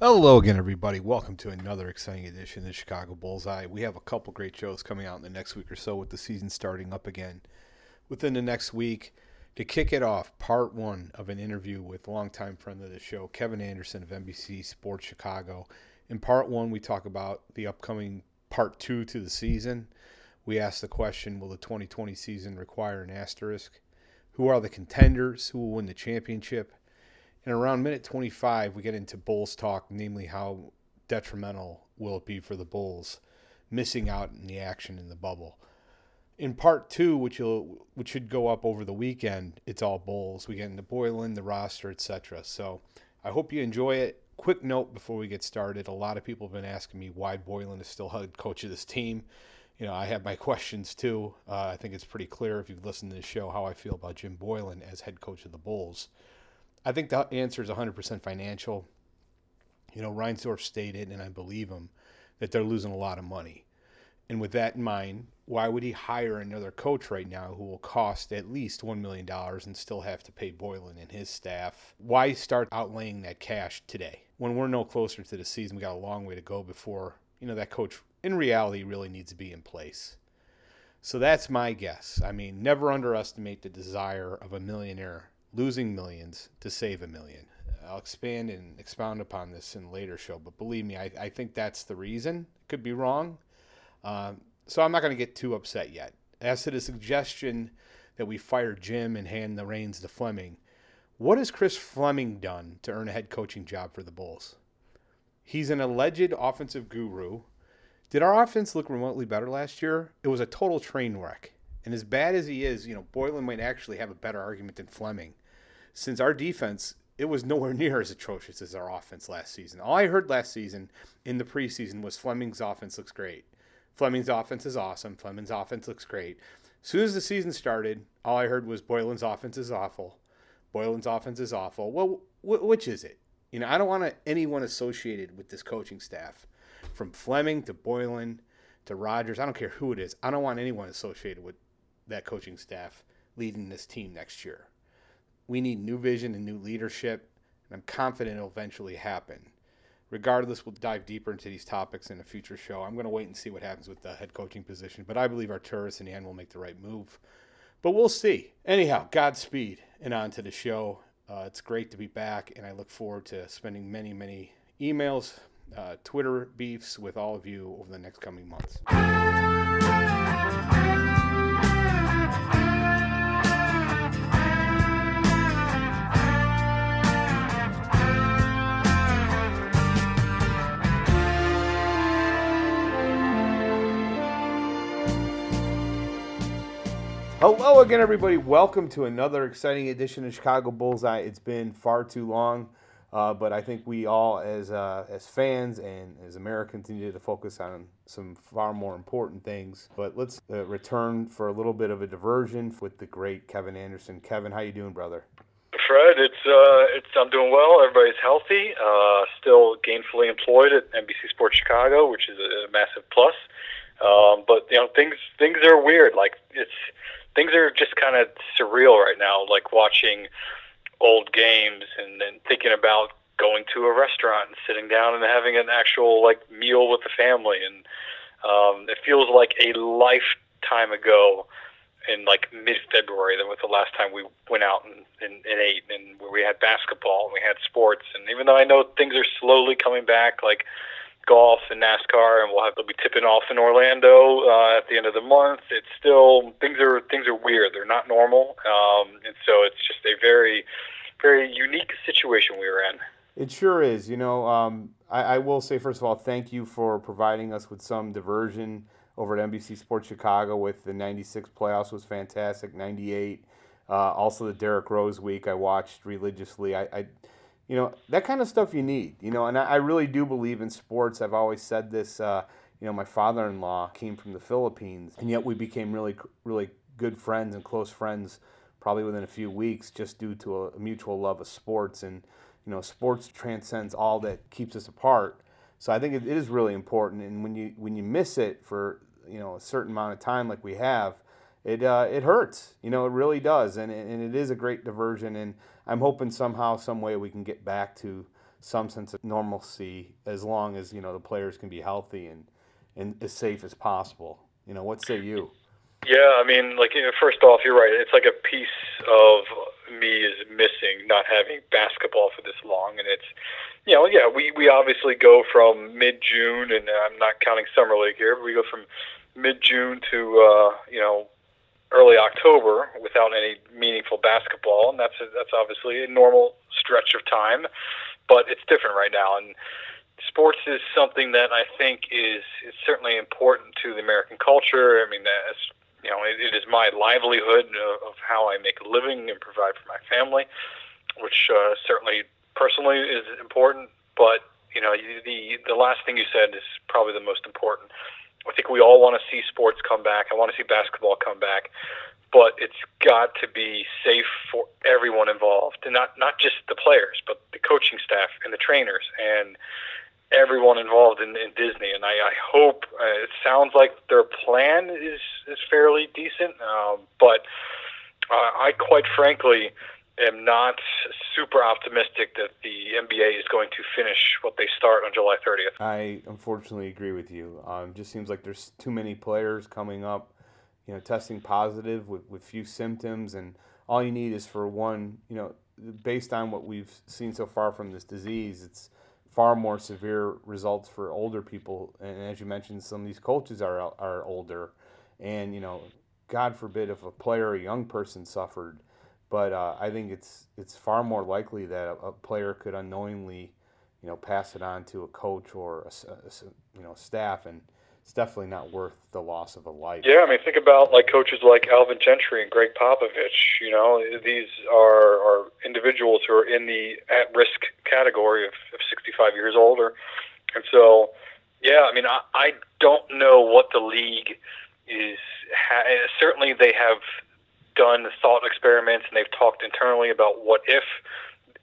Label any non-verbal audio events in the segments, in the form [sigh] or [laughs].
Hello again, everybody. Welcome to another exciting edition of the Chicago Bullseye. We have a couple great shows coming out in the next week or so with the season starting up again. Within the next week, to kick it off, part one of an interview with longtime friend of the show, Kevin Anderson of NBC Sports Chicago. In part one, we talk about the upcoming part two to the season. We ask the question Will the 2020 season require an asterisk? Who are the contenders? Who will win the championship? And around minute 25, we get into Bulls talk, namely how detrimental will it be for the Bulls missing out in the action in the bubble. In part two, which will which should go up over the weekend, it's all Bulls. We get into Boylen, the roster, etc. So I hope you enjoy it. Quick note before we get started: a lot of people have been asking me why Boylen is still head coach of this team. You know, I have my [laughs] questions too. Uh, I think it's pretty clear if you've listened to the show how I feel about Jim Boylen as head coach of the Bulls. I think the answer is 100% financial. You know, Reinsdorf stated, and I believe him, that they're losing a lot of money. And with that in mind, why would he hire another coach right now who will cost at least $1 million and still have to pay Boylen and his staff? Why start outlaying that cash today? When we're no closer to the season, we got a long way to go before, you know, that coach in reality really needs to be in place. So that's my guess. I mean, never underestimate the desire of a millionaire losing millions to save a million. I'll expand and expound upon this in later show, but believe me, I, I think that's the reason. Could be wrong. Um, so I'm not going to get too upset yet. As to the suggestion that we fire Jim and hand the reins to Fleming, what has Chris Fleming done to earn a head coaching job for the Bulls? He's an alleged offensive guru. Did our offense look remotely better last year? It was a total train wreck. And as bad as he is, you know, Boylen might actually have a better argument than Fleming since our defense it was nowhere [laughs] near as atrocious as our offense last season. All I heard last season in the preseason was Fleming's offense looks great. Fleming's offense is awesome. Fleming's offense looks great. As soon as the season started, all I heard was Boylen's offense is awful. Boylen's offense is awful. Well, wh- which is it? You know, I don't want anyone associated with this coaching staff, from Fleming to Boylen to Rogers. I don't care who it is. I don't want anyone associated with that coaching staff leading this team next year. We need new vision and new leadership, and I'm confident it'll eventually happen. Regardless, we'll dive deeper into these topics in a future show. I'm going to wait and see what happens with the head coaching position, but I believe Arturas in the end will make the right move. But we'll see. Anyhow, Godspeed and on to the show. Uh, it's great to be back, and I look forward to spending many, many emails, uh, Twitter beefs with all of you over the next coming months. Hello again, everybody. Welcome to another exciting edition of Chicago Bullseye. It's been far too long, uh, but I think we all, as uh, as fans and as Americans, need to focus on some far more important things. But let's uh, return for a little bit of a diversion with the great Kevin Anderson. Kevin, how you doing, brother? Fred, it's uh, it's I'm doing well. Everybody's healthy. Uh, still gainfully employed at NBC Sports Chicago, which is a massive plus. Um, but you know, things things are weird. Like it's things are just kind of surreal right now, like watching old games and then thinking about going to a restaurant and sitting down and having an actual like meal with the family. And um, it feels like a lifetime ago in like mid-February that was the last time we went out and, and, and ate and where we had basketball and we had sports. And even though I know things are slowly coming back like golf and NASCAR, and we'll have to be tipping off in Orlando uh, at the end of the month. It's still things are things are weird. They're not normal, um, and so it's just a very very unique situation we were in. It sure is. You know, um, I, I, will say first of all, thank you for providing us with some diversion over at NBC Sports Chicago with the '96 playoffs was fantastic. '98, uh, also the Derrick Rose week I watched religiously. I, I you know that kind of stuff you need you know and i, I really do believe in sports. I've always said this uh, you know my father-in-law came from the philippines and yet we became really really good friends and close friends probably within a few weeks just due to a, mutual love of sports. And you know sports transcends all that keeps us apart. So i think it, it is really important. And when you when you miss it for you know a certain amount of time like we have it uh, it hurts. You know, it really does, and and it is a great diversion. And I'm hoping somehow, some way, we can get back to some sense of normalcy as long as you know the players can be healthy and and as safe as possible. You know, what say you? Yeah, I mean, like you know, first off, you're right. It's like a piece of me is missing not having basketball for this long, and it's you know, yeah, we we obviously go from mid June, and I'm not counting summer league here, but we go from mid June to uh, you know early October without any meaningful basketball, and that's a, that's obviously a normal stretch of time, but it's different right now, and sports is something that I think is is certainly important to the American culture. I mean, as you know, it, it is my livelihood of, of how I make a living and provide for my family, which uh, certainly personally is important. But you know, the the last thing you said is probably the most important. I think we all want to see sports come back. I want to see basketball come back, but it's got to be safe for everyone involved, and not not just the players, but the coaching staff and the trainers and everyone involved in, in Disney. And I, I hope uh, it sounds like their plan is is fairly decent, um, but uh, I quite frankly am not super optimistic that the NBA is going to finish what they start on July 30th. I unfortunately agree with you. Um, just seems like there's too many players coming up, you know, testing positive with, with few symptoms, and all you need is for one, you know, based on what we've seen so far from this disease, it's far more severe results for older people. And as you mentioned, some of these coaches are are older, and you know, God forbid if a player, a young person, suffered but uh, I think it's it's far more likely that a, a, player could unknowingly, you know, pass it on to a coach or a, a, you know staff, and it's definitely not worth the loss of a life. Yeah, I mean, think about like coaches like Alvin Gentry and Gregg Popovich. You know, these are are individuals who are in the at risk category of, of 65 years older, and so yeah, I mean, I, I don't know what the league is. Ha- certainly, they have done thought experiments and they've talked internally about what if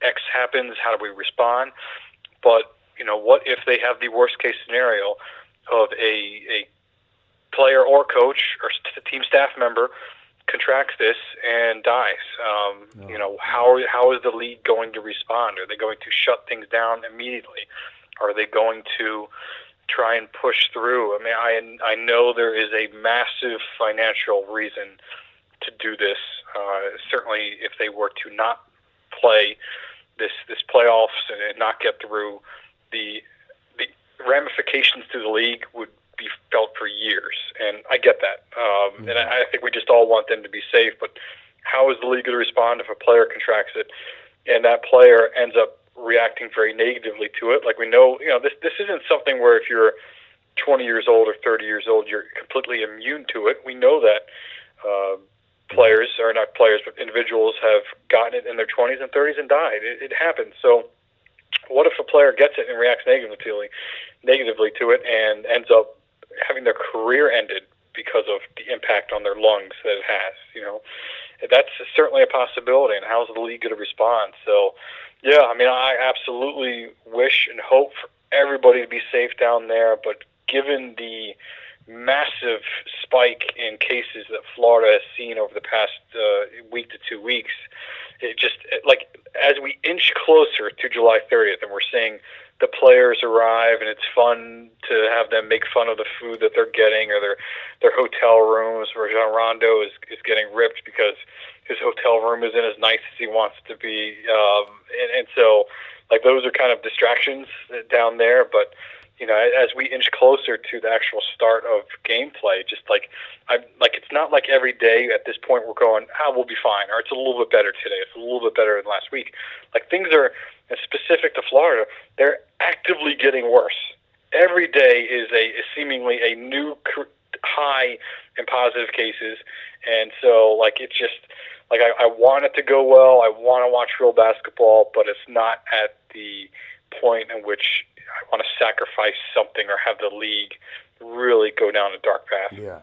X happens, how do we respond? But you know, what if they have the worst case scenario of a a player or coach or team staff member contracts this and dies? Um, no. You know, how how is the league going to respond? Are they going to shut things down immediately? Are they going to try and push through? I mean, I I know there is a massive financial reason to do this. Uh, certainly, if they were to not play this this playoffs and not get through, the the ramifications to the league would be felt for years. And I get that, um, mm-hmm. and I, I think we just all want them to be safe. But how is the league going to respond if a player contracts it, and that player ends up reacting very negatively to it? Like we know, you know, this this isn't something where if you're 20 years old or 30 years old, you're completely immune to it. We know that. Uh, players, or not players, but individuals have gotten it in their 20s and 30s and died. It, it happens. So, what if a player gets it and reacts negatively, negatively to it, and ends up having their career ended because of the impact on their lungs that it has? You know, that's certainly a possibility. And how's the league going to respond? So, yeah, I mean, I absolutely wish and hope for everybody to be safe down there, but given the massive spike in cases that Florida has seen over the past uh, week to two weeks. It just like as we inch closer to July 30th, and we're seeing the players arrive, and it's fun to have them make fun of the food that they're getting or their their hotel rooms. Rajon Rondo is is getting ripped because his hotel room isn't as nice as he wants to be, um, and, and so like those are kind of distractions down there, but you know, as we inch closer to the actual start of gameplay, just like I like it's not like every day at this point we're going, ah, we'll be fine, or it's a little bit better today, it's a little bit better than last week. Like things are specific to Florida, they're actively getting worse. Every day is a is seemingly a new high in positive cases, and so like it's just like I, I want it to go well. I want to watch real basketball, but it's not at the point in which I want to sacrifice something or have the league really go down a dark path. Yeah.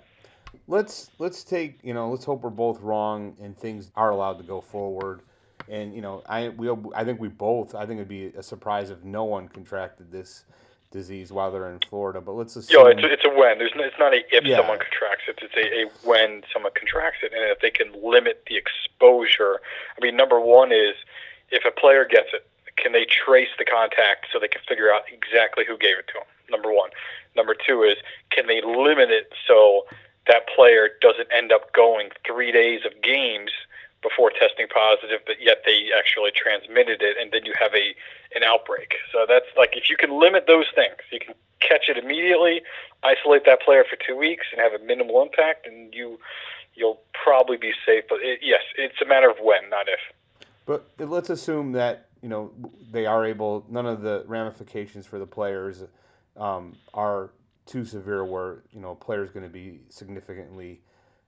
Let's let's take you know let's hope we're both wrong and things are allowed to go forward. And you know I we I think we both I think it'd be a surprise if no one contracted this disease while they're in Florida. But let's assume. Yo, it's a, it's a when. There's no, it's not a if yeah. someone contracts it. It's a, a when someone contracts it, and if they can limit the exposure. I mean, number one is if a player gets it, can they trace the contact so they can figure out exactly who gave it to them? Number one. Number two is can they limit it so that player doesn't end up going three days of games before testing positive, but yet they actually transmitted it, and then you have a an outbreak. So that's like if you can limit those things, you can catch it immediately, isolate that player for two weeks, and have a minimal impact, and you you'll probably be safe. But it, yes, it's a matter of when, not if. But let's assume that you know they are able. None of the ramifications for the players um, are too severe, where you know a player is going to be significantly.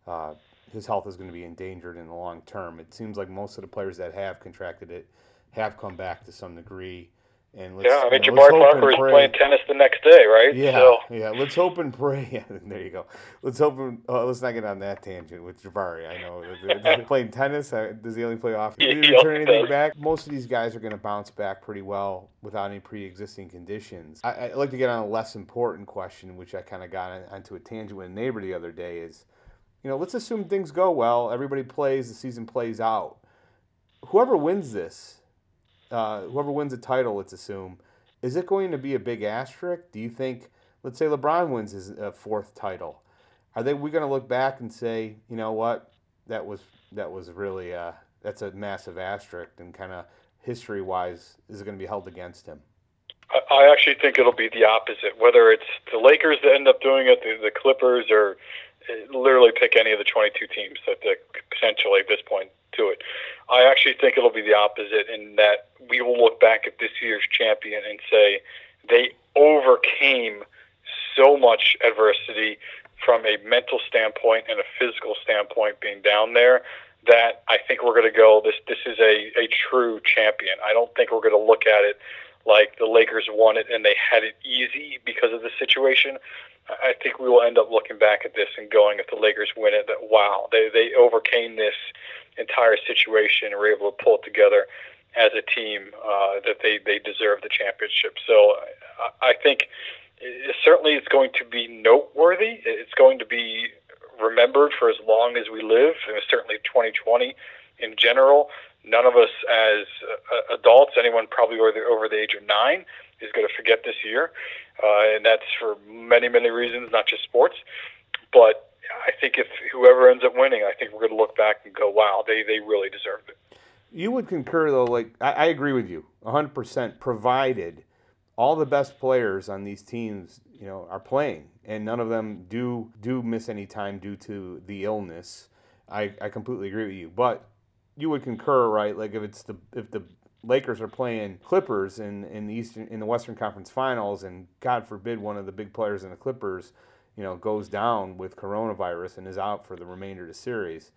Uh, his health is going to be endangered in the long term. It seems like most of the players that have contracted it have come back to some degree. And let's, yeah, I mean, you know, Jabari Parker is playing tennis the next day, right? Yeah, so. yeah. Let's hope and pray. [laughs] Yeah, there you go. Let's hope. And, uh, let's not get on that tangent with Jabari. I know [laughs] playing tennis. Uh, does he only play off? Did he return anything back? Most of these guys are going to bounce back pretty well without any pre-existing conditions. I, would like to get on a less important question, which I kind of got onto a tangent with a neighbor the other day. Is you know, let's assume things go well. Everybody plays. The season plays out. Whoever wins this uh, whoever wins the title, let's assume, is it going to be a big asterisk? Do you think, let's say LeBron wins his uh, fourth title, are they we going to look back and say, you know what, that was that was really uh, that's a massive asterisk, and kind of history wise, is it going to be held against him? I actually think it'll be the opposite. Whether it's the Lakers that end up doing it, the, the Clippers, or uh, literally pick any of the 22 teams that potentially at this point to it. I actually think it'll be the opposite in that we will look back at this year's champion and say they overcame so much adversity from a mental standpoint and a physical standpoint being down there that I think we're going to go this this is a, a true champion. I don't think we're going to look at it like the Lakers won it and they had it easy because of the situation. I think we will end up looking back at this and going, if the Lakers win it, that wow, they they overcame this entire situation and were able to pull it together as a team uh, that they they deserve the championship. So I, I think it, certainly it's going to be noteworthy. It's going to be remembered for as long as we live, and certainly 2020 in general. None of us as uh, adults, anyone probably over the, over the age of nine, is going to forget this year, uh, and that's for many many reasons, not just sports. But I think if whoever ends up winning, I think we're going to look back and go, wow, they they really deserved it. You would concur, though. Like I, I agree with you, 100. percent Provided all the best players on these teams, you know, are playing, and none of them do do miss any time due to the illness. I, I completely agree with you, but you would concur, right? Like if it's the if the Lakers are playing Clippers in, in the Eastern in the Western Conference Finals, and God forbid one of the big players in the Clippers, you know, goes down with coronavirus and is out for the remainder of the series.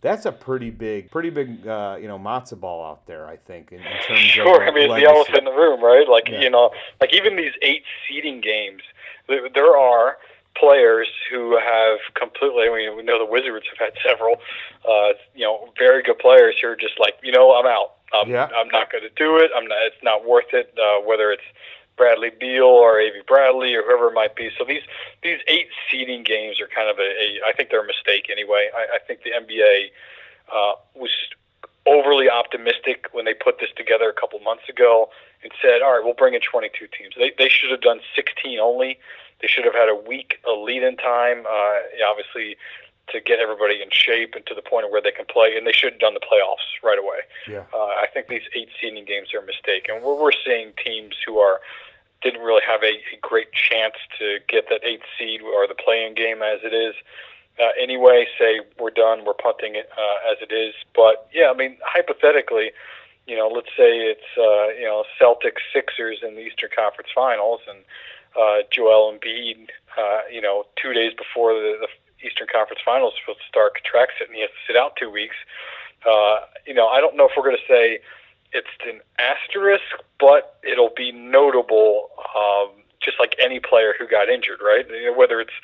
That's a pretty big, pretty big, uh, you know, matzo ball out there. I think in, in terms sure. of I mean, it's the elephant in the room, right? Like yeah. you know, like even these eight seeding games, there are players who have completely. I mean, we know the Wizards have had several, uh, you know, very good players who are just like, you know, I'm out. I'm, yeah. I'm not going to do it. I'm not. It's not worth it. Uh, whether it's Bradley Beal or Avery Bradley or whoever it might be. So these these eight seeding games are kind of a, a I think they're a mistake anyway. I, I think the NBA uh, was overly optimistic when they put this together a couple months ago and said, all right, we'll bring in 22 teams. They they should have done 16 only. They should have had a week a lead in time. Uh, obviously, to get everybody in shape and to the point of where they can play, and they should have done the playoffs right away. Yeah. Uh, I think these eight seeding games are a mistake, and we're, we're seeing teams who are didn't really have a, a great chance to get that eighth seed or the playing game as it is. Uh, anyway, say we're done, we're punting it uh, as it is. But yeah, I mean, hypothetically, you know, let's say it's uh, you know Celtics Sixers in the Eastern Conference Finals, and uh, Joel Embiid, uh, you know, two days before the, the Eastern Conference Finals start contracts it, and he has to sit out two weeks. Uh, you know, I don't know if we're going to say it's an asterisk, but it'll be notable, um, just like any player who got injured, right? You know, whether it's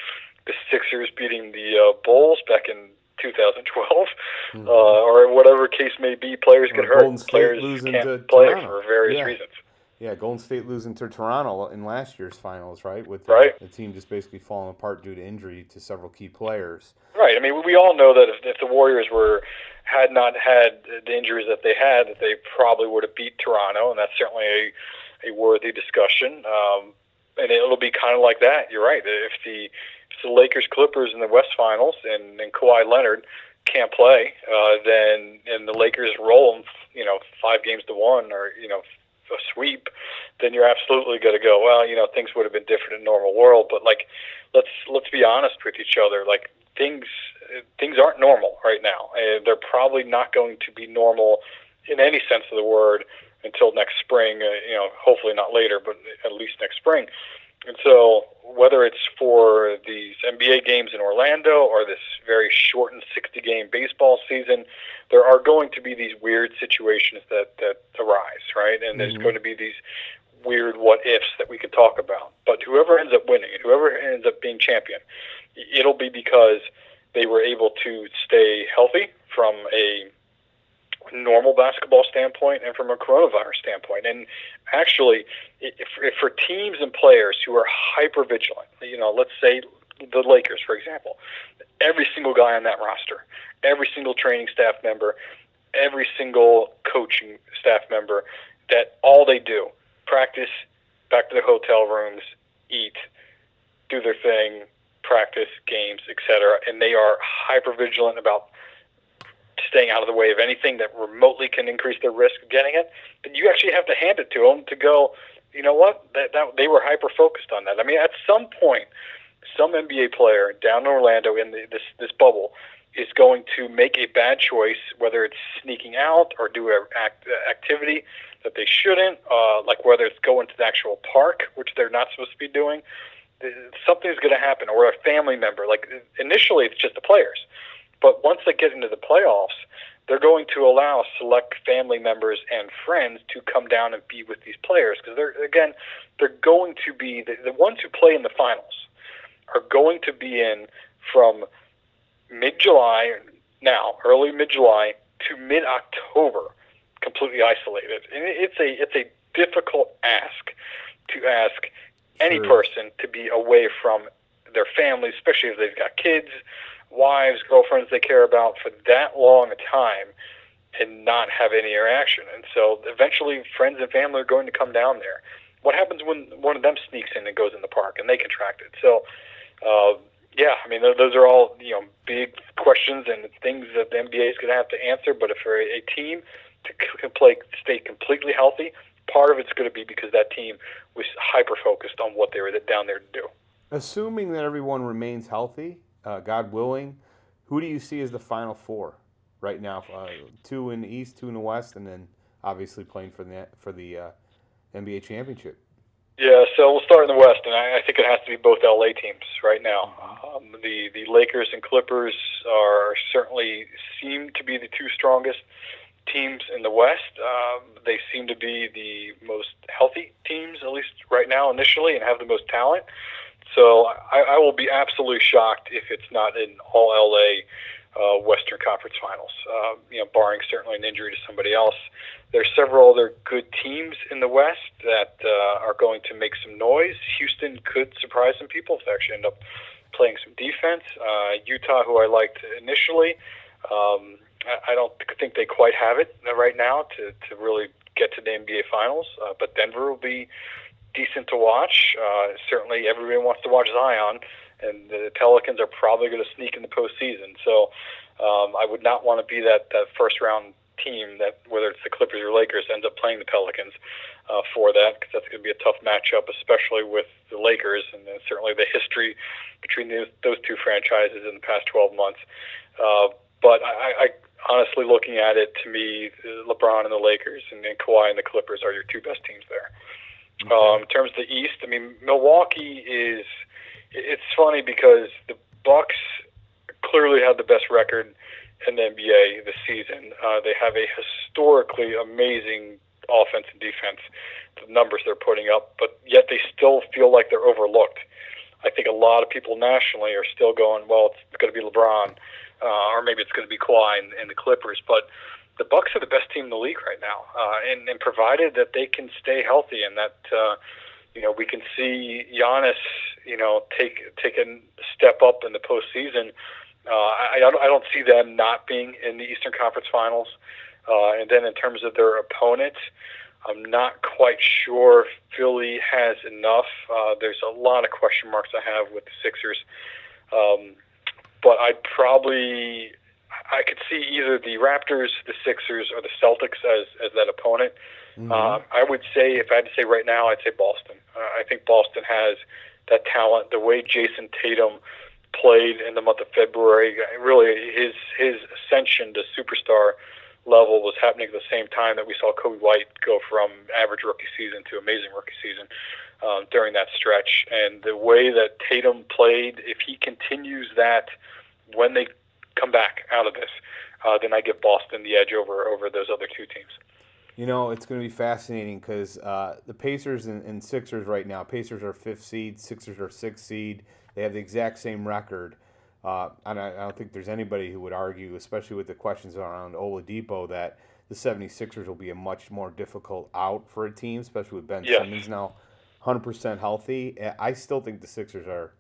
the Sixers beating the uh, Bulls back in 2012, mm-hmm. uh, or whatever case may be, players get hurt. Players can't play Toronto. for various yeah. reasons. Yeah, Golden State losing to Toronto in last year's finals, right? With the, right. the team just basically falling apart due to injury to several key players. Right. I mean, we all know that if, if the Warriors were had not had the injuries that they had, that they probably would have beat Toronto, and that's certainly a, a worthy discussion. Um, and it'll be kind of like that. You're right. If the, if the Lakers Clippers in the West Finals and, and Kawhi Leonard can't play, uh, then and the Lakers roll, you know, five games to one, or you know, a sweep, then you're absolutely going to go. Well, you know, things would have been different in normal world, but like, let's let's be honest with each other. Like things things aren't normal right now, and they're probably not going to be normal in any sense of the word until next spring. Uh, you know, hopefully not later, but at least next spring. And so, whether it's for these NBA games in Orlando or this very shortened 60 game baseball season, there are going to be these weird situations that, that arise, right? And mm-hmm. there's going to be these weird what ifs that we could talk about. But whoever ends up winning, whoever ends up being champion, it'll be because they were able to stay healthy from a normal basketball standpoint and from a coronavirus standpoint. And actually, if, if for teams and players who are hyper vigilant, you know, let's say the Lakers, for example, every single guy on that roster, every single training staff member, every single coaching staff member, that all they do practice, back to the hotel rooms, eat, do their thing, practice, games, etc. And they are hyper vigilant about staying out of the way of anything that remotely can increase their risk of getting it. Then you actually have to hand it to them to go. You know what? That, that they were hyper focused on that. I mean, at some point, some NBA player down in Orlando in the, this this bubble is going to make a bad choice, whether it's sneaking out or do an act, activity that they shouldn't, uh, like whether it's going to the actual park, which they're not supposed to be doing something's going to happen, or a family member. Like initially, it's just the players, but once they get into the playoffs, they're going to allow select family members and friends to come down and be with these players. Because they're again, they're going to be the, the ones who play in the finals are going to be in from mid July now, early mid July to mid October, completely isolated, and it's a it's a difficult ask to ask any person to be away from their families, especially if they've got kids, wives, girlfriends they care about for that long a time and not have any interaction. And so eventually friends and family are going to come down there. What happens when one of them sneaks in and goes in the park and they contract it? So, uh, yeah, I mean, those are all, you know, big questions and things that the NBA is going to have to answer. But if for a team to play, stay completely healthy, part of it's going to be because that team was hyper focused on what they were down there to do. Assuming that everyone remains healthy, uh, God willing, who do you see as the final four right now? Uh, two in the East, two in the West, and then obviously playing for the for the uh, NBA championship. Yeah, so we'll start in the West, and I, I think it has to be both LA teams right now. Um, the the Lakers and Clippers are certainly seem to be the two strongest teams in the West. Um, they seem to be the most healthy teams, at least right now, initially, and have the most talent. So I, I will be absolutely shocked if it's not an all LA uh, Western Conference Finals. Uh, you know, barring certainly an injury to somebody else. There's several other good teams in the West that uh, are going to make some noise. Houston could surprise some people if they actually end up playing some defense. Uh, Utah, who I liked initially. Um, I don't think they quite have it right now to, to really get to the NBA Finals. Uh, but Denver will be decent to watch. Uh, certainly, everyone wants to watch Zion, and the Pelicans are probably going to sneak in the postseason. So um, I would not want to be that, that first round team that, whether it's the Clippers or Lakers, ends up playing the Pelicans uh, for that because that's going to be a tough matchup, especially with the Lakers and certainly the history between those, those two franchises in the past 12 months. Uh, but I, I honestly, looking at it, to me, LeBron and the Lakers and, and Kawhi and the Clippers are your two best teams there. Okay. Um, in terms of the East, I mean, Milwaukee is. It's funny because the Bucks clearly have the best record in the NBA this season. Uh, they have a historically amazing offense and defense. The numbers they're putting up, but yet they still feel like they're overlooked. I think a lot of people nationally are still going, well, it's, it's going to be LeBron uh, or maybe it's going to be Kawhi and, and the Clippers. But the Bucks are the best team in the league right now, uh, and, and provided that they can stay healthy and that uh, you know we can see Giannis, you know, take take a step up in the postseason. Uh, I, I don't I don't see them not being in the Eastern Conference Finals. Uh, and then in terms of their opponents, I'm not quite sure Philly has enough. Uh, there's a lot of question marks I have with the Sixers. Um, but I'd probably I could see either the Raptors, the Sixers, or the Celtics as as that opponent. Mm-hmm. Uh, I would say, if I had to say right now, I'd say Boston. Uh, I think Boston has that talent. The way Jayson Tatum played in the month of February, really his his ascension to superstar level was happening at the same time that we saw Coby White go from average rookie season to amazing rookie season um, during that stretch. And the way that Tatum played, if he continues that when they come back out of this, uh, then I give Boston the edge over over those other two teams. You know, it's going to be fascinating because uh, the Pacers and, and, Sixers right now, Pacers are fifth seed, Sixers are sixth seed. They have the exact same record. Uh, and I, I, don't think there's anybody who would argue, especially with the questions around Oladipo, that the 76ers will be a much more difficult out for a team, especially with Ben. Simmons now 100% healthy. I still think the Sixers are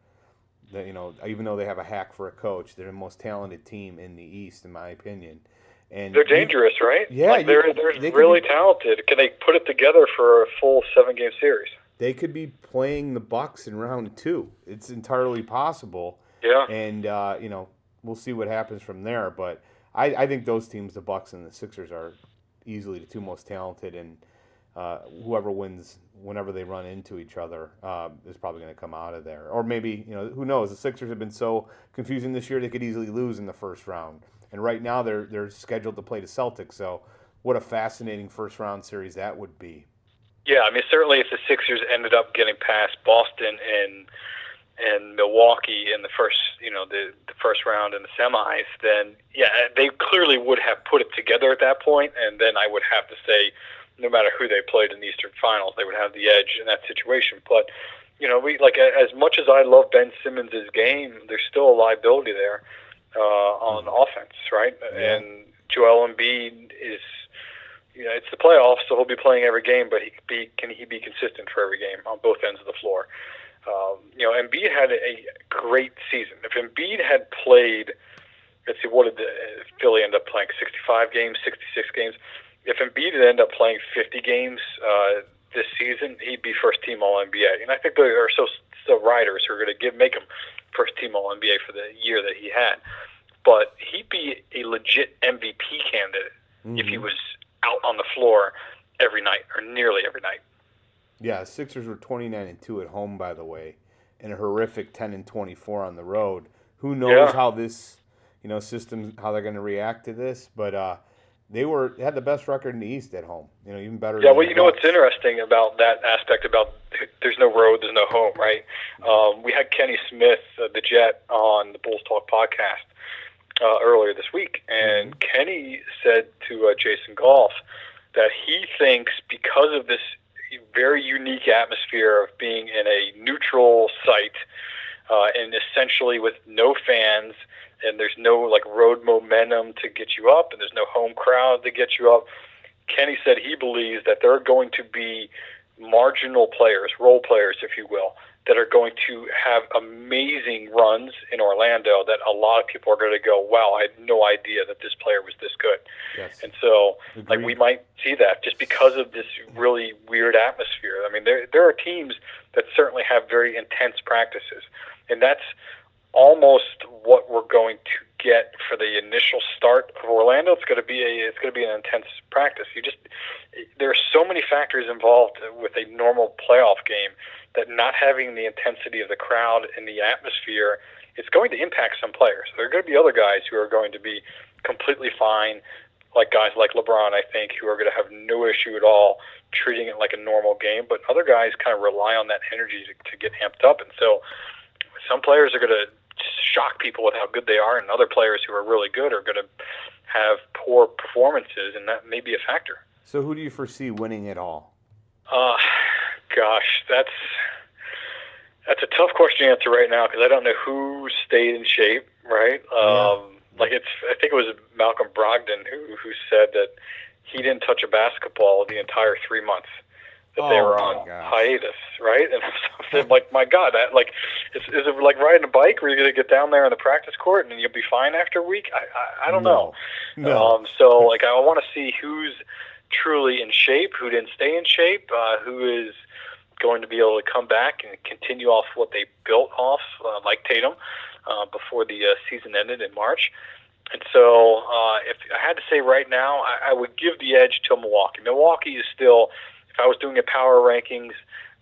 that you know, even though they have a hack for a coach, they're the most talented team in the East, in my opinion. And they're dangerous, you, right? Yeah, like they're they're they really be, talented. Can they put it together for a full seven game series? They could be playing the Bucks in round two. It's entirely possible. Yeah. And uh, you know, we'll see what happens from there. But I, I think those teams, the Bucks and the Sixers, are easily the two most talented, and uh, whoever wins whenever they run into each other uh, is probably going to come out of there. Or maybe, you know, who knows? The Sixers have been so confusing this year; they could easily lose in the first round. And right now, they're they're scheduled to play the Celtics. So, what a fascinating first round series that would be. Yeah, I mean, certainly if the Sixers ended up getting past Boston and and Milwaukee in the first, you know, the the first round in the semis, then yeah, they clearly would have put it together at that point, and then I would have to say no matter who they played in the Eastern Finals, they would have the edge in that situation. But you know, we like as much as I love Ben Simmons' game, there's still a liability there uh, on mm-hmm. offense, right? Yeah. And Joel Embiid is, you know, it's the playoffs, so he'll be playing every game, but he be can he be consistent for every game on both ends of the floor? Um, you know, Embiid had a great season. If Embiid had played, let's see, what did the Philly end up playing? 65 games, 66 games if Embiid had ended up playing 50 games uh, this season, he'd be first team All NBA. And I think there are so so riders who are going to give make him first team All NBA for the year that he had. But he'd be a legit MVP candidate mm-hmm. if he mm-hmm. was out on the floor every night or nearly every night. Yeah, Sixers were 29 and 2 at home by the way, and a horrific 10 and 24 on the road. Who knows yeah. how this, you know, system how they're going to react to this, but uh they were had the best record in the East at home. You know, even better. Yeah, well, you know what's interesting about that aspect about there's no road, there's no home, right? Um, we had Kenny Smith, uh, the Jet, on the Bulls Talk podcast uh, earlier this week, and mm-hmm. Kenny said to uh, Jason Goff that he thinks because of this very unique atmosphere of being in a neutral site uh, and essentially with no fans and there's no like road momentum to get you up, and there's no home crowd to get you up. Kenny said he believes that there are going to be marginal players, role players, if you will, that are going to have amazing runs in Orlando that a lot of people are going to go, wow, I had no idea that this player was this good. Yes. And so, Agreed. like, we might see that just because of this really weird atmosphere. I mean, there, there are teams that certainly have very intense practices. And that's almost what we're going to get for the initial start of Orlando. It's going to be a it's going to be an intense practice. You just there are so many factors involved with a normal playoff game that not having the intensity of the crowd and the atmosphere it's going to impact some players. There are going to be other guys who are going to be completely fine, like guys like LeBron, I think, who are going to have no issue at all treating it like a normal game. But other guys kind of rely on that energy to, to get amped up, and so some players are going to shock people with how good they are, and other players who are really good are going to have poor performances, and that may be a factor. So, who do you foresee winning it all? Uh, gosh, that's that's a tough question to answer right now because I don't know who stayed in shape. Right? Yeah. Um, like it's, I think it was Malcolm Brogdon who who said that he didn't touch a basketball the entire three months that oh they were on gosh. hiatus, right? And [laughs] I'm like, my God, that like, is, is it like riding a bike where you're going to get down there on the practice court and you'll be fine after a week? I I, I don't no. know. No. Um, so like, I want to see who's truly in shape, who didn't stay in shape, uh, who is going to be able to come back and continue off what they built off, uh, like Tatum, uh, before the uh, season ended in March. And so, uh, if I had to say right now, I, I would give the edge to Milwaukee. Milwaukee is still, if I was doing a power rankings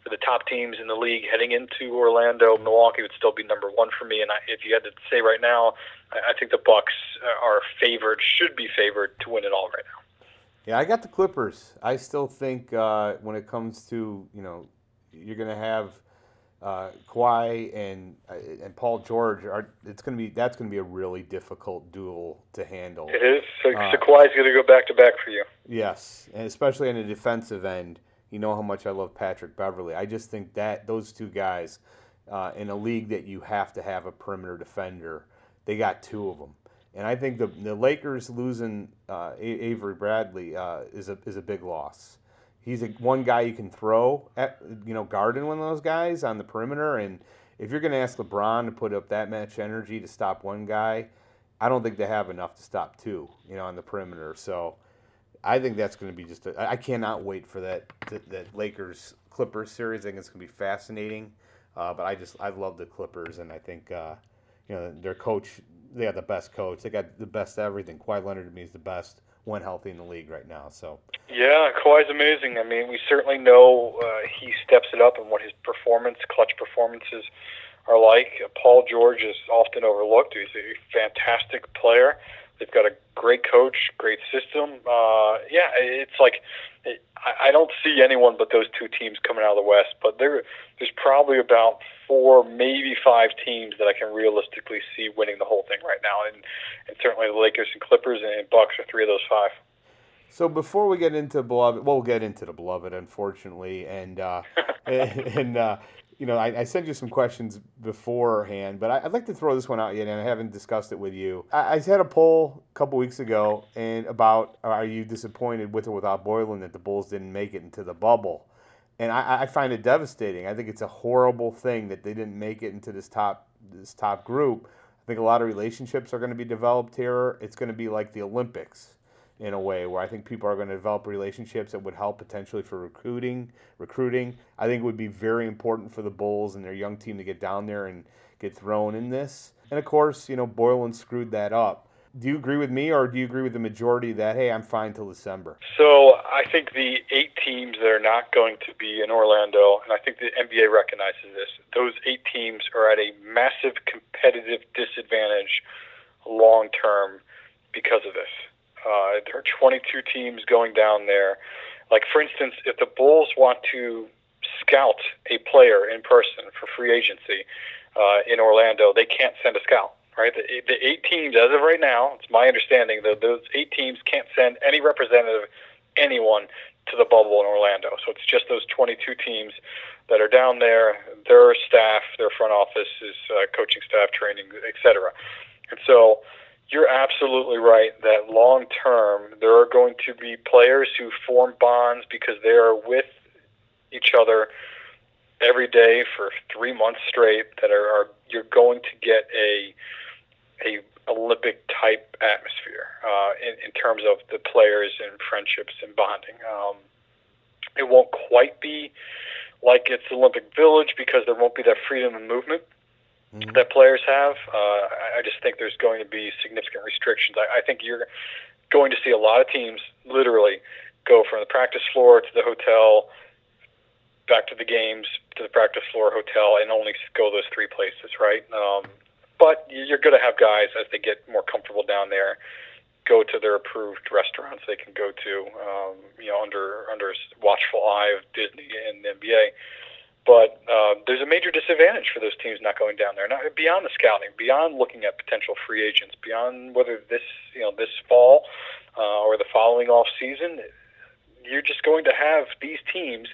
for the top teams in the league heading into Orlando, Milwaukee would still be number one for me. And I, if you had to say right now, I, I think the Bucks are favored, should be favored to win it all right now. Yeah, I got the Clippers. I still think uh, when it comes to you know, you're going to have uh, Kawhi and uh, and Paul George are it's going to be that's going to be a really difficult duel to handle. It is. So, uh, so Kawhi's going to go back to back for you. Yes, and especially on the defensive end, you know how much I love Patrick Beverley. I just think that those two guys uh, in a league that you have to have a perimeter defender, they got two of them. And I think the the Lakers losing uh, Avery Bradley uh, is a is a big loss he's a, one guy you can throw at, you know, guarding one of those guys on the perimeter. And if you're going to ask LeBron to put up that much energy to stop one guy, I don't think they have enough to stop two, you know, on the perimeter. So I think that's going to be just. I cannot wait for that that Lakers Clippers series. I think it's going to be fascinating. Uh, but I just I love the Clippers, and I think uh, you know their coach. They got the best coach. They got the best everything. Kawhi Leonard to me is the best when healthy in the league right now. So yeah, Kawhi's amazing. I mean, we certainly know uh, he steps it up and what his performance, clutch performances are like. Paul George is often overlooked. He's a fantastic player. They've got a great coach, great system. Uh, yeah, it's like it, I, I don't see anyone but those two teams coming out of the West. But there, there's probably about four, maybe five teams that I can realistically see winning the whole thing right now, and and certainly the Lakers and Clippers and Bucks are three of those five. So before we get into beloved, we'll get into the beloved, unfortunately, and uh, [laughs] and uh, you know, I, I, sent you some questions beforehand, but I, would like to throw this one out yet, and I haven't discussed it with you. I, I had a poll a couple weeks ago, and about uh, are you disappointed with or without Boylen that the Bulls didn't make it into the bubble? And I, I find it devastating. I think it's a horrible thing that they didn't make it into this top this top group. I think a lot of relationships are going to be developed here. It's going to be like the Olympics in a way where I think people are going to develop relationships that would help potentially for recruiting. Recruiting, I think, it would be very important for the Bulls and their young team to get down there and get thrown in this. And of course, you know, Boylen screwed that up. Do you agree with me, or do you agree with the majority that hey, I'm fine till December? So I think the eight teams that are not going to be in Orlando, and I think the NBA recognizes this. Those eight teams are at a massive competitive disadvantage long term because of this. Uh, there are 22 teams going down there. Like, for instance, if the Bulls want to scout a player in person for free agency uh, in Orlando, they can't send a scout, right? The, the eight teams, as of right now, it's my understanding that those eight teams can't send any representative, anyone, to the bubble in Orlando. So it's just those 22 teams that are down there, their staff, their front offices, uh, coaching staff, training, etc. And so you're absolutely right that long term there are going to be players who form bonds because they are with each other every day for three months straight that are, are you're going to get a a Olympic type atmosphere uh, in, in terms of the players and friendships and bonding. Um, it won't quite be like it's Olympic Village because there won't be that freedom of movement mm-hmm. that players have. Uh, I just think there's going to be significant restrictions. I, I think you're going to see a lot of teams literally go from the practice floor to the hotel, back to the games, to the practice floor, hotel, and only go those three places, right? Um, but you're going to have guys as they get more comfortable down there go to their approved restaurants they can go to, um, you know, under under watchful eye of Disney and NBA. But uh, there's a major disadvantage for those teams not going down there. Now, beyond the scouting, beyond looking at potential free agents, beyond whether this you know this fall uh, or the following off season, you're just going to have these teams.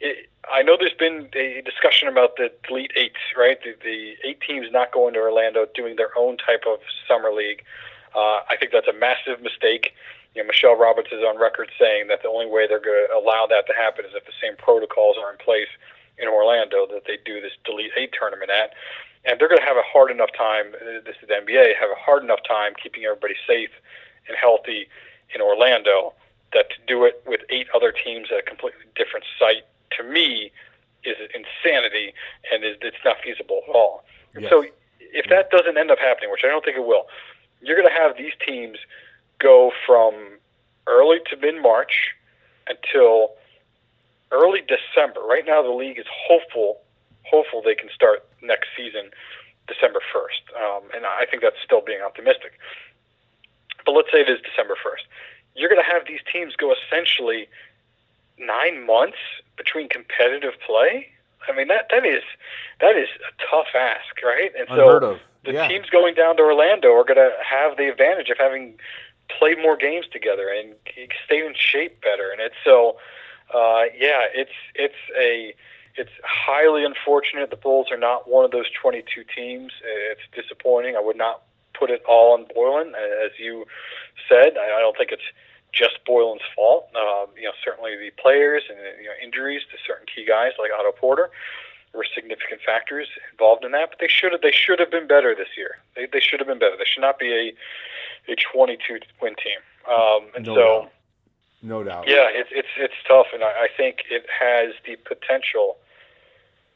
It, I know there's been a discussion about the Elite Eight, right? The, the eight teams not going to Orlando, doing their own type of summer league. Uh, I think that's a massive mistake. you know, Michele Roberts is on record saying that the only way they're going to allow that to happen is if the same protocols are in place in Orlando that they do this Delete Eight tournament at. And they're going to have a hard enough time. This is the NBA have a hard enough time keeping everybody safe and healthy in Orlando that to do it with eight other teams at a completely different site to me is insanity and it's not feasible at all. Yes. So if that doesn't end up happening, which I don't think it will, you're going to have these teams go from early to mid March until early December. Right now, the league is hopeful hopeful they can start next season December 1st, um, and I think that's still being optimistic. But let's say it is December 1st. You're going to have these teams go essentially nine months between competitive play. I mean that that is that is a tough ask, right? And Unheard so of. the yeah. teams going down to Orlando are going to have the advantage of having played more games together and stayed in shape better. And it's so, uh, yeah, it's it's a it's highly unfortunate the Bulls are not one of those 22 teams. It's disappointing. I would not put it all on Boylen, as you said. I don't think it's just Boylen's fault. Um, you know, certainly the players and you know injuries to certain key guys like Otto Porter were significant factors involved in that. But they should have they should have been better this year. They they should have been better. They should not be a a 22 win team. Um, and no so. Doubt. No doubt. Yeah, it's it's it's tough, and I, I think it has the potential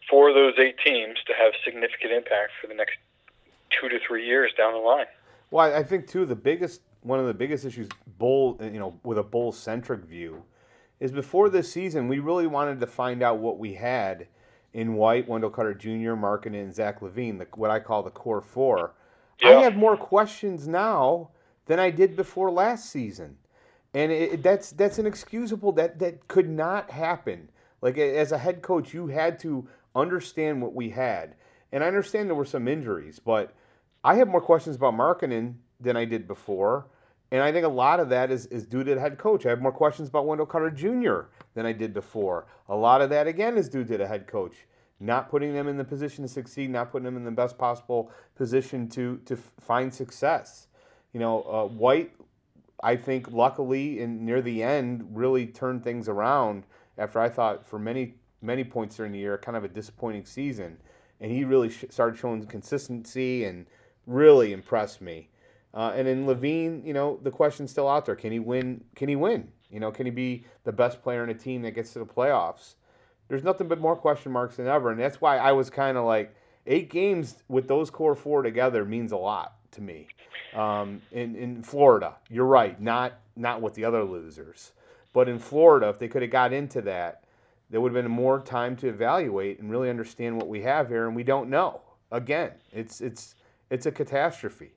for those eight teams to have significant impact for the next two to three years down the line. Well, I think too the biggest one of the biggest issues, bull, you know, with a bull centric view, is before this season we really wanted to find out what we had in White, Wendell Carter Jr., Markkanen, and Zach LaVine, the, what I call the core four. Yeah. I have more questions now than I did before last season, and it, that's that's inexcusable. That that could not happen. Like as a head coach, you had to understand what we had. And I understand there were some injuries, but I have more questions about Markkanen than I did before. And I think a lot of that is, is due to the head coach. I have more questions about Wendell Carter Jr. than I did before. A lot of that, again, is due to the head coach. Not putting them in the position to succeed, not putting them in the best possible position to, to find success. You know, uh, White, I think, luckily, and near the end, really turned things around after I thought for many many points during the year, kind of a disappointing season. And he really sh- started showing consistency and really impressed me. Uh, and in LaVine, you know, the question's still out there: Can he win? Can he win? You know, can he be the best player in a team that gets to the playoffs? There's nothing but more question marks than ever, and that's why I was kind of like, eight games with those core four together means a lot to me. Um, in in Florida, you're right, not not with the other losers, but in Florida, if they could have got into that, there would have been more time to evaluate and really understand what we have here, and we don't know. Again, it's it's it's a catastrophe.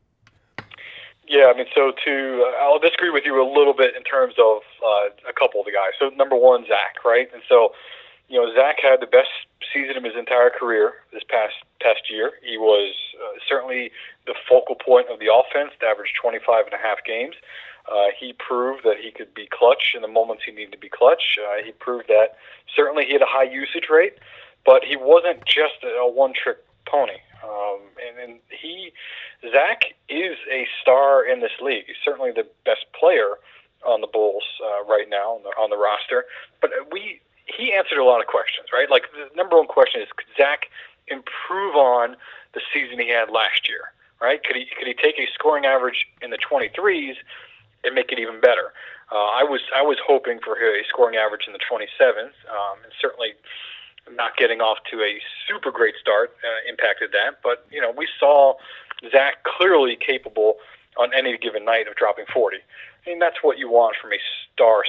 Yeah, I mean, so to uh, I'll disagree with you a little bit in terms of uh, a couple of the guys. So number one, Zach, right? And so, you know, Zach had the best season of his entire career this past past year. He was uh, certainly the focal point of the offense, averaged 25 and a half games. Uh, he proved that he could be clutch in the moments he needed to be clutch. Uh, he proved that certainly he had a high usage rate, but he wasn't just a, a one-trick pony. Um, and, and he, Zach, is a star in this league. He's certainly the best player on the Bulls uh, right now on the, on the roster. But we, he answered a lot of questions, right? Like the number one question is, could Zach improve on the season he had last year? Right? Could he could he take a scoring average in the 23s and make it even better. Uh, I was I was hoping for a scoring average in the 27s, um, and certainly not getting off to a super great start uh, impacted that. But you know, we saw Zach clearly capable on any given night of dropping 40. I mean, that's what you want from a star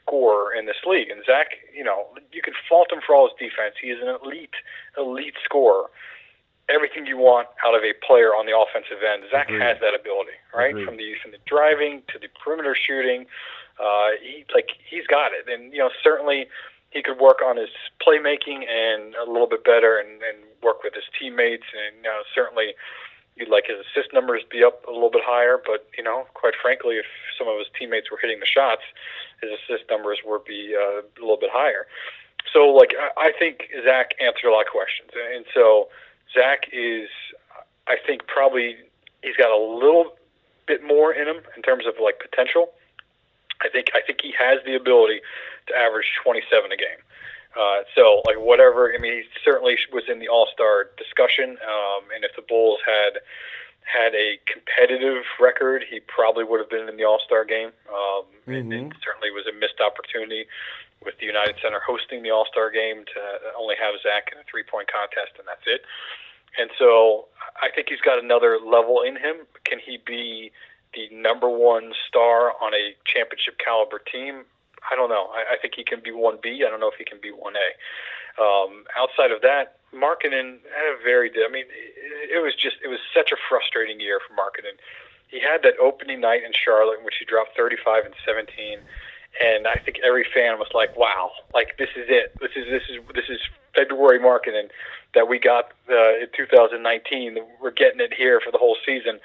scorer in this league. And Zach, you know, you can fault him for all his defense. He is an elite, elite scorer everything you want out of a player on the offensive end. Zach Agreed. has that ability, right? Agreed. From the from the driving to the perimeter shooting, uh, he like he's got it, and you know certainly he could work on his playmaking and a little bit better, and, and work with his teammates, and you know certainly. You'd like his assist numbers be up a little bit higher, but you know, quite frankly, if some of his teammates were hitting the shots, his assist numbers would be uh, a little bit higher. So, like, I, I think Zach answered a lot of questions, and so Zach is, I think, probably he's got a little bit more in him in terms of like potential I think I think he has the ability to average 27 a game. Uh, so, like whatever, I mean, he certainly was in the All Star discussion, um, and if the Bulls had had a competitive record, he probably would have been in the All Star game. Um, mm-hmm. and it certainly was a missed opportunity with the United Center hosting the All Star game to only have Zach in a three point contest, and that's it. And so, I think he's got another level in him. Can he be the number one star on a championship caliber team? I don't know. I, I think he can be one B. I don't know if he can be one A. Um, outside of that, Markkanen had a very. I mean, it, it was just it was such a frustrating year for Markkanen. He had that opening night in Charlotte in which he dropped 35 and 17, and I think every fan was like, "Wow, like this is it. This is this is this is February Markkanen that we got uh, in 2019. We're getting it here for the whole season."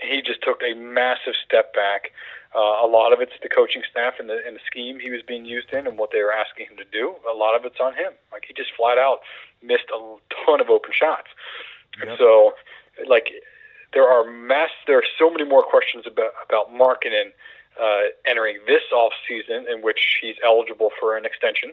He just took a massive step back. Uh, a lot of it's the coaching staff and the, and the scheme he was being used in and what they were asking him to do. A lot of it's on him. Like he just flat out missed a ton of open shots. Yep. And so, like, there are mass. There are so many more questions about about Markkanen uh, entering this off season, in which he's eligible for an extension,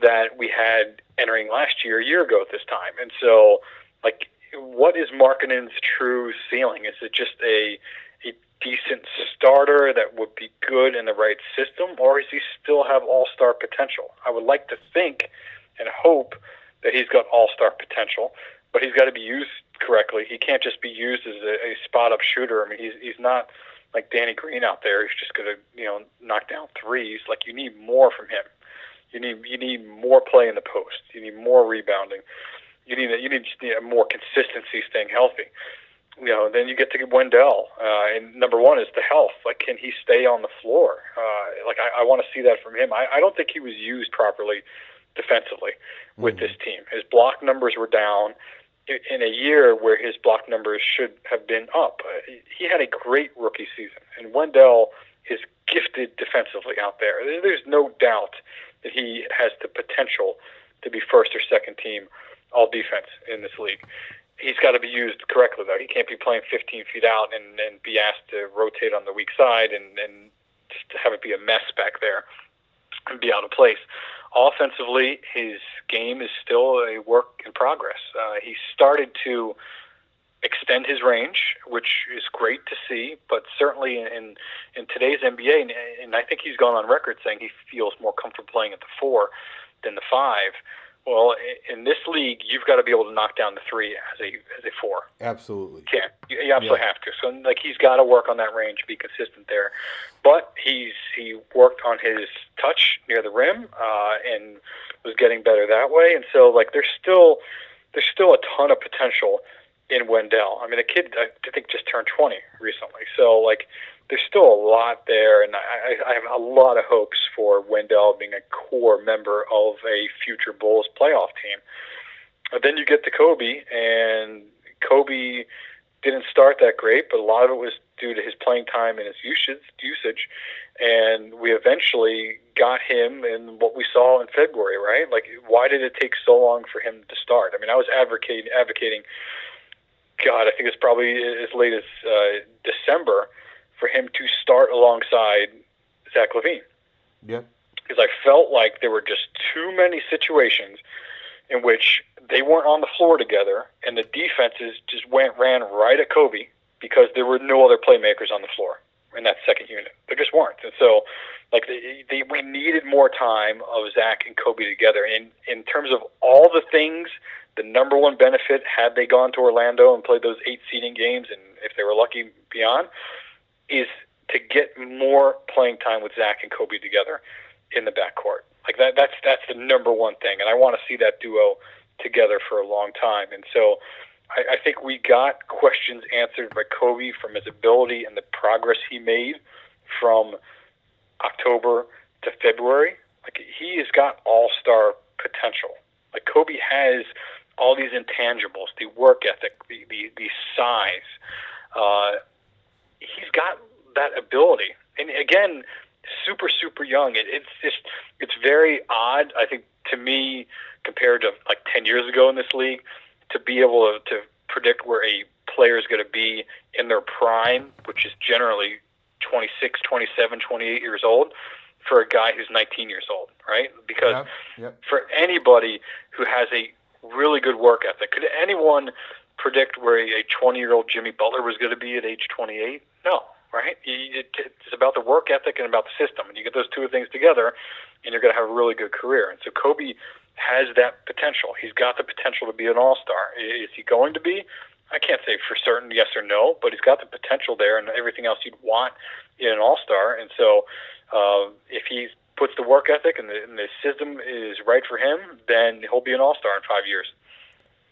that we had entering last year, a year ago at this time. And so, like, what is Markkanen's true ceiling? Is it just a a decent starter that would be good in the right system, or does he still have all star potential? I would like to think and hope that he's got all star potential, but he's got to be used correctly. He can't just be used as a, a spot up shooter. I mean, he's he's not like Danny Green out there. He's just going to you know knock down threes. Like you need more from him. You need you need more play in the post. You need more rebounding. You need a, you need, just need a more consistency staying healthy you know, then you get to Wendell. Uh, and number one is the health. Like, can he stay on the floor? Uh, like, I, I want to see that from him. I, I don't think he was used properly defensively with mm-hmm. this team. His block numbers were down in a year where his block numbers should have been up. Uh, he had a great rookie season, and Wendell is gifted defensively out there. There's no doubt that he has the potential to be first or second team all defense in this league he's got to be used correctly though. He can't be playing 15 feet out and, and be asked to rotate on the weak side and, and just have it be a mess back there be out of place. Offensively, his game is still a work in progress. Uh, he started to extend his range, which is great to see. But certainly in in today's NBA, and, and I think he's gone on record saying he feels more comfortable playing at the four than the five. Well, in this league, you've got to be able to knock down the three as a as a four. Absolutely. You can't. You, you absolutely yeah. have to. So, like, he's got to work on that range, be consistent there. But he's he worked on his touch near the rim uh, and was getting better that way. And so, like, there's still there's still a ton of potential in Wendell. I mean, the kid I think just turned 20 recently. So, like, there's still a lot there, and I, I have a lot of hopes for Wendell being a core member of a future Bulls playoff team. But then you get to Coby, and Coby didn't start that great, but a lot of it was due to his playing time and his usage. Usage, and we eventually got him in what we saw in February. Right? Like, why did it take so long for him to start? I mean, I was advocating advocating. God, I think it's probably as late as uh, December for him to start alongside Zach LaVine. Yeah. Because I felt like there were just too many situations in which they weren't on the floor together, and the defenses just went ran right at Coby because there were no other playmakers on the floor in that second unit. There just weren't, and so like they, they, we needed more time of Zach and Coby together. And in terms of all the things, the number one benefit had they gone to Orlando and played those eight seeding games, and if they were lucky beyond, is to get more playing time with Zach and Coby together in the backcourt. Like that, that's that's the number one thing, and I want to see that duo together for a long time. And so, I, I think we got questions answered by Coby from his ability and the progress he made from October to February. Like he has got all star potential. Like Coby has all these intangibles, the work ethic, the the, the size. Uh, he's got that ability. And again, super super young. It, it's just it's very odd. I think to me, compared to like ten years ago in this league, to be able to, to predict where a player is going to be in their prime, which is generally 26, 27, 28 years old for a guy who's 19 years old, right? Because Yep, yep. for anybody who has a really good work ethic, could anyone predict where a 20 year old Jimmy Butler was going to be at age 28? No, right? It's about the work ethic and about the system. And you get those two things together, and you're going to have a really good career. And so Coby has that potential. He's got the potential to be an all star. Is he going to be? I can't say for certain yes or no, but he's got the potential there and everything else you'd want in an all star. And so uh, if he puts the work ethic and the, and the system is right for him, then he'll be an all star in five years.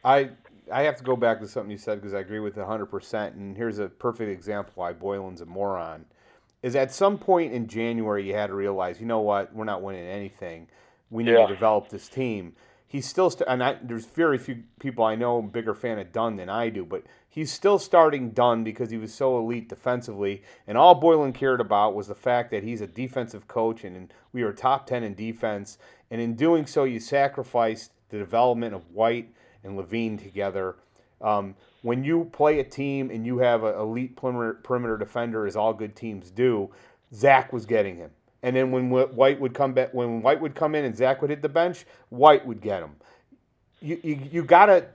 I I have to go back to something you said because I agree with it 100%. And here's a perfect example why Boylen's a moron. Is at some point in January, you had to realize, you know what, we're not winning anything. We need Yeah. to develop this team. He's still, st- and I, there's very few people I know, bigger fan of Dunn than I do, but he's still starting Dunn because he was so elite defensively. And all Boylen cared about was the fact that he's a defensive coach and, and we were top 10 in defense. And in doing so, you sacrificed the development of White and LaVine together. Um, when you play a team and you have an elite perimeter, defender, as all good teams do, Zach was getting him. And then when White would come back, when White would come in and Zach would hit the bench, White would get him. You you, you got to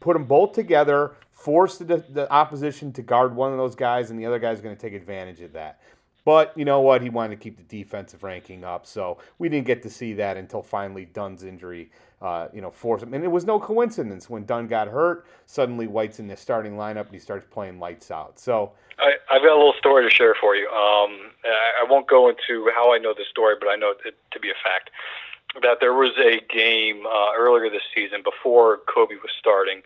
put them both together, force the, the opposition to guard one of those guys, and the other guy's going to take advantage of that. But you know what? He wanted to keep the defensive ranking up, so we didn't get to see that until finally Dunn's injury, uh, you know, force him. And it was no coincidence when Dunn got hurt. Suddenly, White's in the starting lineup and he starts playing lights out. So I, I've got a little story to share for you. Um, I, I won't go into how I know the story, but I know it to be a fact that there was a game uh, earlier this season before Coby was starting.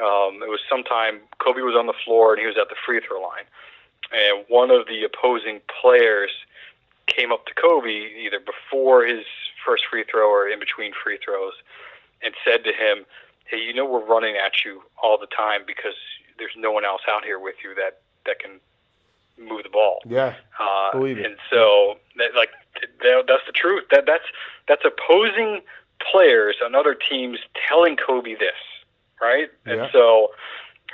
Um, it was sometime Coby was on the floor and he was at the free throw line, and one of the opposing players came up to Coby either before his first free throw or in between free throws, and said to him, "Hey, you know we're running at you all the time because there's no one else out here with you that that can move the ball." yeah, Uh, Believe it. And so, that, like, that, that's the truth. That that's that's opposing players on other teams telling Coby this, right? Yeah. And so,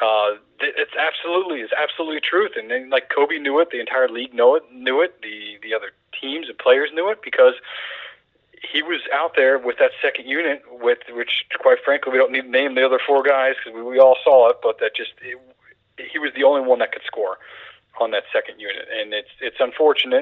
uh, it's absolutely it's absolutely truth. And then, like Coby knew it, the entire league know it, knew it, the the other teams and players knew it because he was out there with that second unit, with which, quite frankly, we don't need to name the other four guys because we, we all saw it. But that just it, he was the only one that could score on that second unit, and it's it's unfortunate